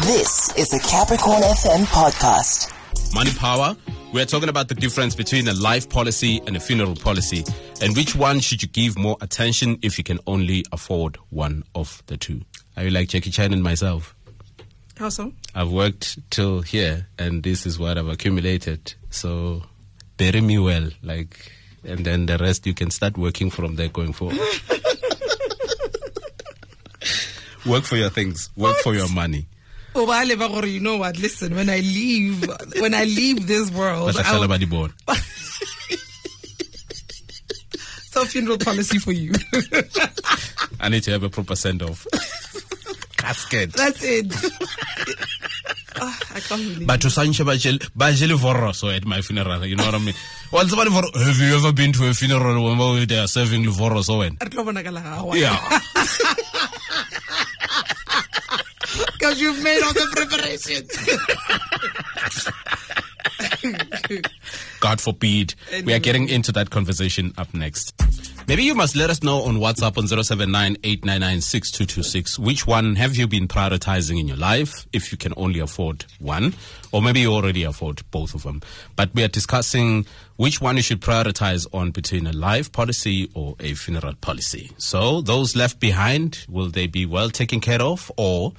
This is a Capricorn FM podcast. Money Power. We're talking about the difference between a life policy and a funeral policy, and which one should you give more attention if you can only afford one of the two. Are you like Jackie Chan and myself? How so? I've worked till here, and this is what I've accumulated. So bury me well, like, and then the rest you can start working from there going forward. work for your things. Work for your money. Oh, ba leba gore, you know what? Listen, when I leave, when I leave this world, Ba tla I sala will- ba di bona. so funeral policy for you. I need to have a proper send off. Casket. That's it. Ah, I can't believe. batho santšhe ba jele- ba jele voroso at my funeral you know what i mean wa tseba livoro- have you ever been to a funeral when they are serving livoroso wena Re tlo bona ka la gago. yeah Because you've made all the preparations. god forbid. We are getting into that conversation up next. Maybe you must let us know on whatsapp on 079 which one have you been prioritizing in your life if you can only afford one. Or maybe you already afford both of them. But we are discussing which one you should prioritize on between a life policy or a funeral policy. So those left behind will they be well taken care of? Or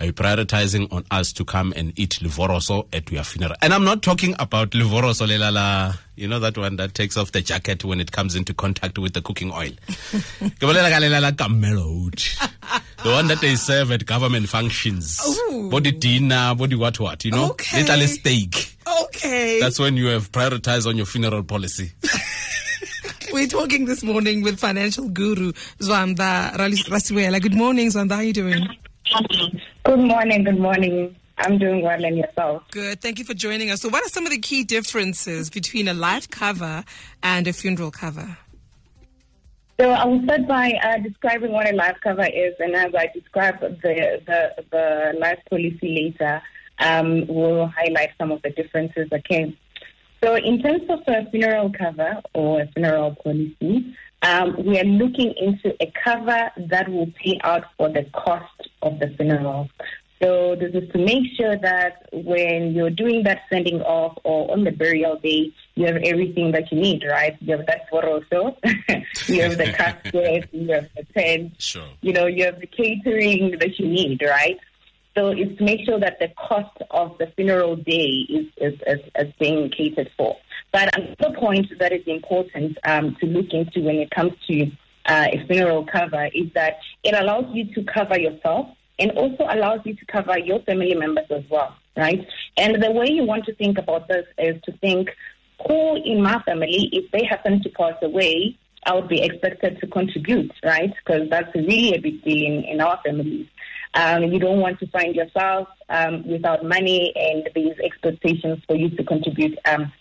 are you prioritizing on us to come and eat livoroso at your funeral? And I'm not talking about livoroso lelala, you know that one that takes off the jacket when it comes into contact with the cooking oil. Ke bolela ka the one that they serve at government functions. Ooh. Body dinner, body what what, you know? Okay. Little steak. okay. That's when you have prioritized on your funeral policy. We're talking this morning with financial guru Zwanda Rasiwela. Good morning, Zwanda. How are you doing? Good morning, good morning. I'm doing well and yourself. Good. Thank you for joining us. So, what are some of the key differences between a life cover and a funeral cover? So I will start by uh, describing what a life cover is, and as I describe the the, the life policy later, um, we'll highlight some of the differences. Okay. So in terms of a funeral cover or a funeral policy, um, we are looking into a cover that will pay out for the cost of the funeral. So this is to make sure that when you're doing that sending off or on the burial day, you have everything that you need, right? You have that photo, also. you have the casket, you have the tent, Sure. you know, you have the catering that you need, right? So it's to make sure that the cost of the funeral day is, is, is, is being catered for. But another point that is important um, to look into when it comes to uh, a funeral cover is that it allows you to cover yourself and also allows you to cover your family members as well, right? And the way you want to think about this is to think who in my family, if they happen to pass away, I would be expected to contribute, right? Because that's really a big deal in, in our families. Um, you don't want to find yourself um, without money and these expectations for you to contribute um,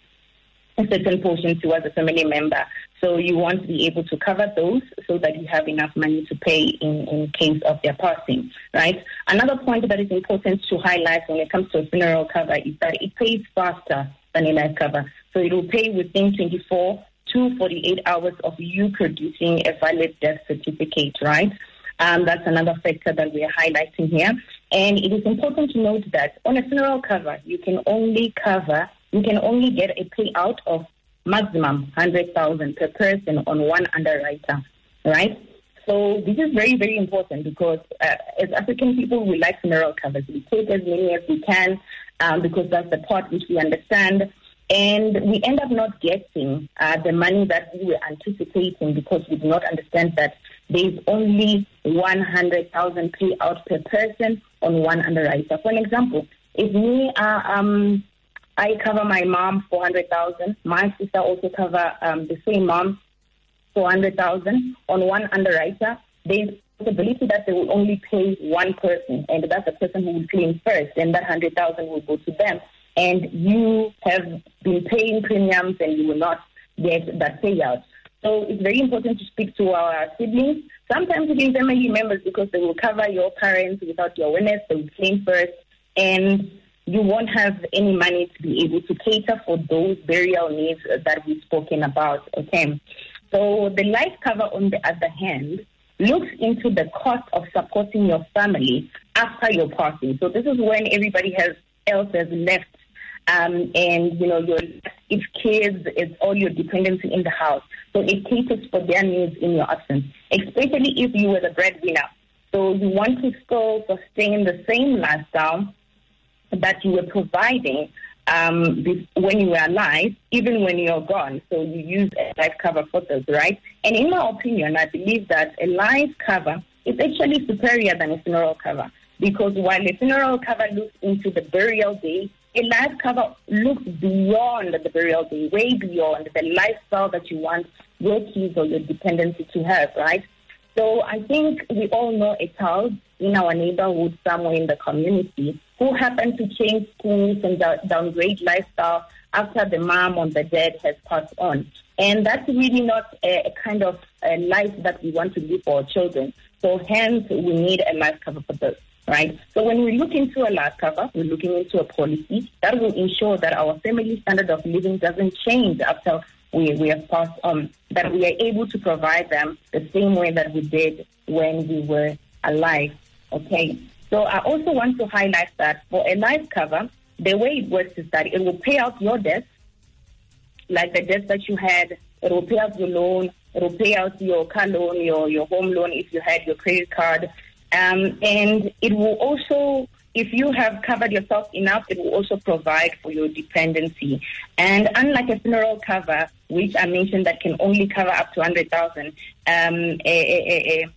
a certain portion towards a family member. So you want to be able to cover those so that you have enough money to pay in, in case of their passing, right? Another point that is important to highlight when it comes to a funeral cover is that it pays faster than a life cover. So it will pay within 24 to 48 hours of you producing a valid death certificate, right? Um, that's another factor that we are highlighting here. And it is important to note that on a funeral cover, you can only cover, you can only get a payout of maximum 100,000 per person on one underwriter, right? So this is very, very important because uh, as African people, we like funeral covers. We take as many as we can um, because that's the part which we understand. And we end up not getting uh, the money that we were anticipating because we do not understand that there's only 100,000 payout per person on one underwriter. For an example, if me, uh, um, I cover my mom 400,000, my sister also cover um, the same mom 400,000 on one underwriter, there's possibility that they will only pay one person, and that's the person who will claim first, and that 100,000 will go to them. And you have been paying premiums and you will not get that payout. So it's very important to speak to our siblings, sometimes even family members, because they will cover your parents without your awareness, they will claim first, and you won't have any money to be able to cater for those burial needs that we've spoken about. Okay. So the life cover, on the other hand, looks into the cost of supporting your family after your passing. So this is when everybody has else has left um, and you know your if kids, it's all your dependency in the house. So it caters for their needs in your absence, especially if you were the breadwinner. So you want to still sustain the same lifestyle that you were providing um, when you were alive, even when you're gone. So you use a life cover for this, right? And in my opinion, I believe that a life cover is actually superior than a funeral cover because while a funeral cover looks into the burial day, a life cover looks beyond the burial day, way beyond the lifestyle that you want your kids or your dependency to have, right? So I think we all know a child in our neighborhood, somewhere in the community, who happen to change schools and downgrade lifestyle after the mom or the dad has passed on. And that's really not a, kind of a life that we want to live for our children. So hence, we need a life cover for this right? So when we look into a life cover, we're looking into a policy that will ensure that our family standard of living doesn't change after we, we have passed on, that we are able to provide them the same way that we did when we were alive, okay? So I also want to highlight that for a life cover, the way it works is that it will pay out your debts, like the debts that you had, it will pay out your loan, it will pay out your car loan, your, your home loan if you had your credit card, um, and it will also, if you have covered yourself enough, it will also provide for your dependency. And unlike a funeral cover, which I mentioned that can only cover up to 100,000, um, a, a, a,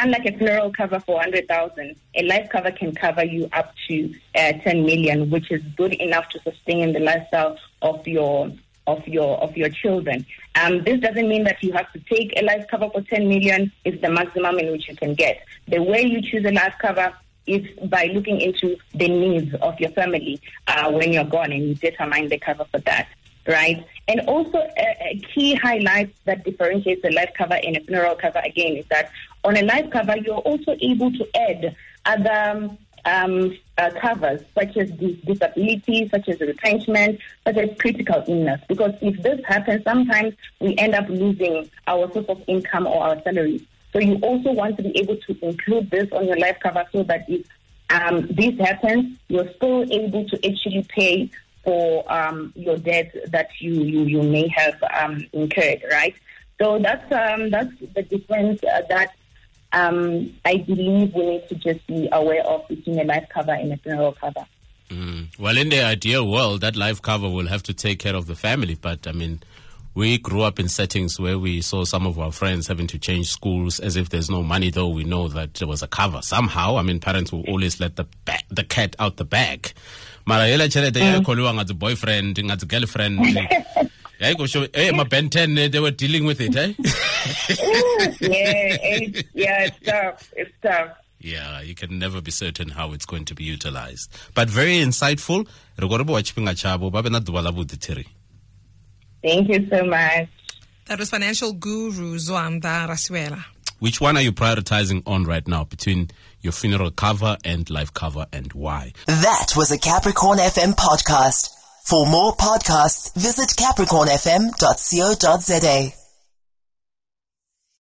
unlike a funeral cover for 100,000, a life cover can cover you up to uh, 10 million, which is good enough to sustain the lifestyle of your of your of your children. Um, this doesn't mean that you have to take a life cover for 10 million. It's the maximum in which you can get. The way you choose a life cover is by looking into the needs of your family uh, when you're gone, and you determine the cover for that. Right, and also a, a key highlight that differentiates a life cover and a funeral cover again is that on a life cover you're also able to add other um, uh, covers, such as disability, such as retrenchment, such as critical illness. Because if this happens, sometimes we end up losing our source of income or our salary. So you also want to be able to include this on your life cover so that if um, this happens, you're still able to actually pay for um, your debt that you, you, you may have um, incurred, right? So that's um, that's the difference uh, that um, I believe we need to just be aware of between a life cover and a funeral cover. Mm. Well, in the ideal world, that life cover will have to take care of the family. But I mean, we grew up in settings where we saw some of our friends having to change schools as if there's no money, though we know that there was a cover somehow. I mean, parents will always let the ba- the cat out the bag. Mara yela chelete mm. ya the boyfriend, the girlfriend. Go show. Hey, my Ben 10, they were dealing with it, eh? yeah, it's, yeah, it's tough. It's tough. Yeah, you can never be certain how it's going to be utilized. But very insightful. Thank you so much. That was financial guru Zwanda Rasiwela. Which one are you prioritizing on right now between your funeral cover and life cover and why? That was a Capricorn FM podcast. For more podcasts, visit capricornfm.co.za.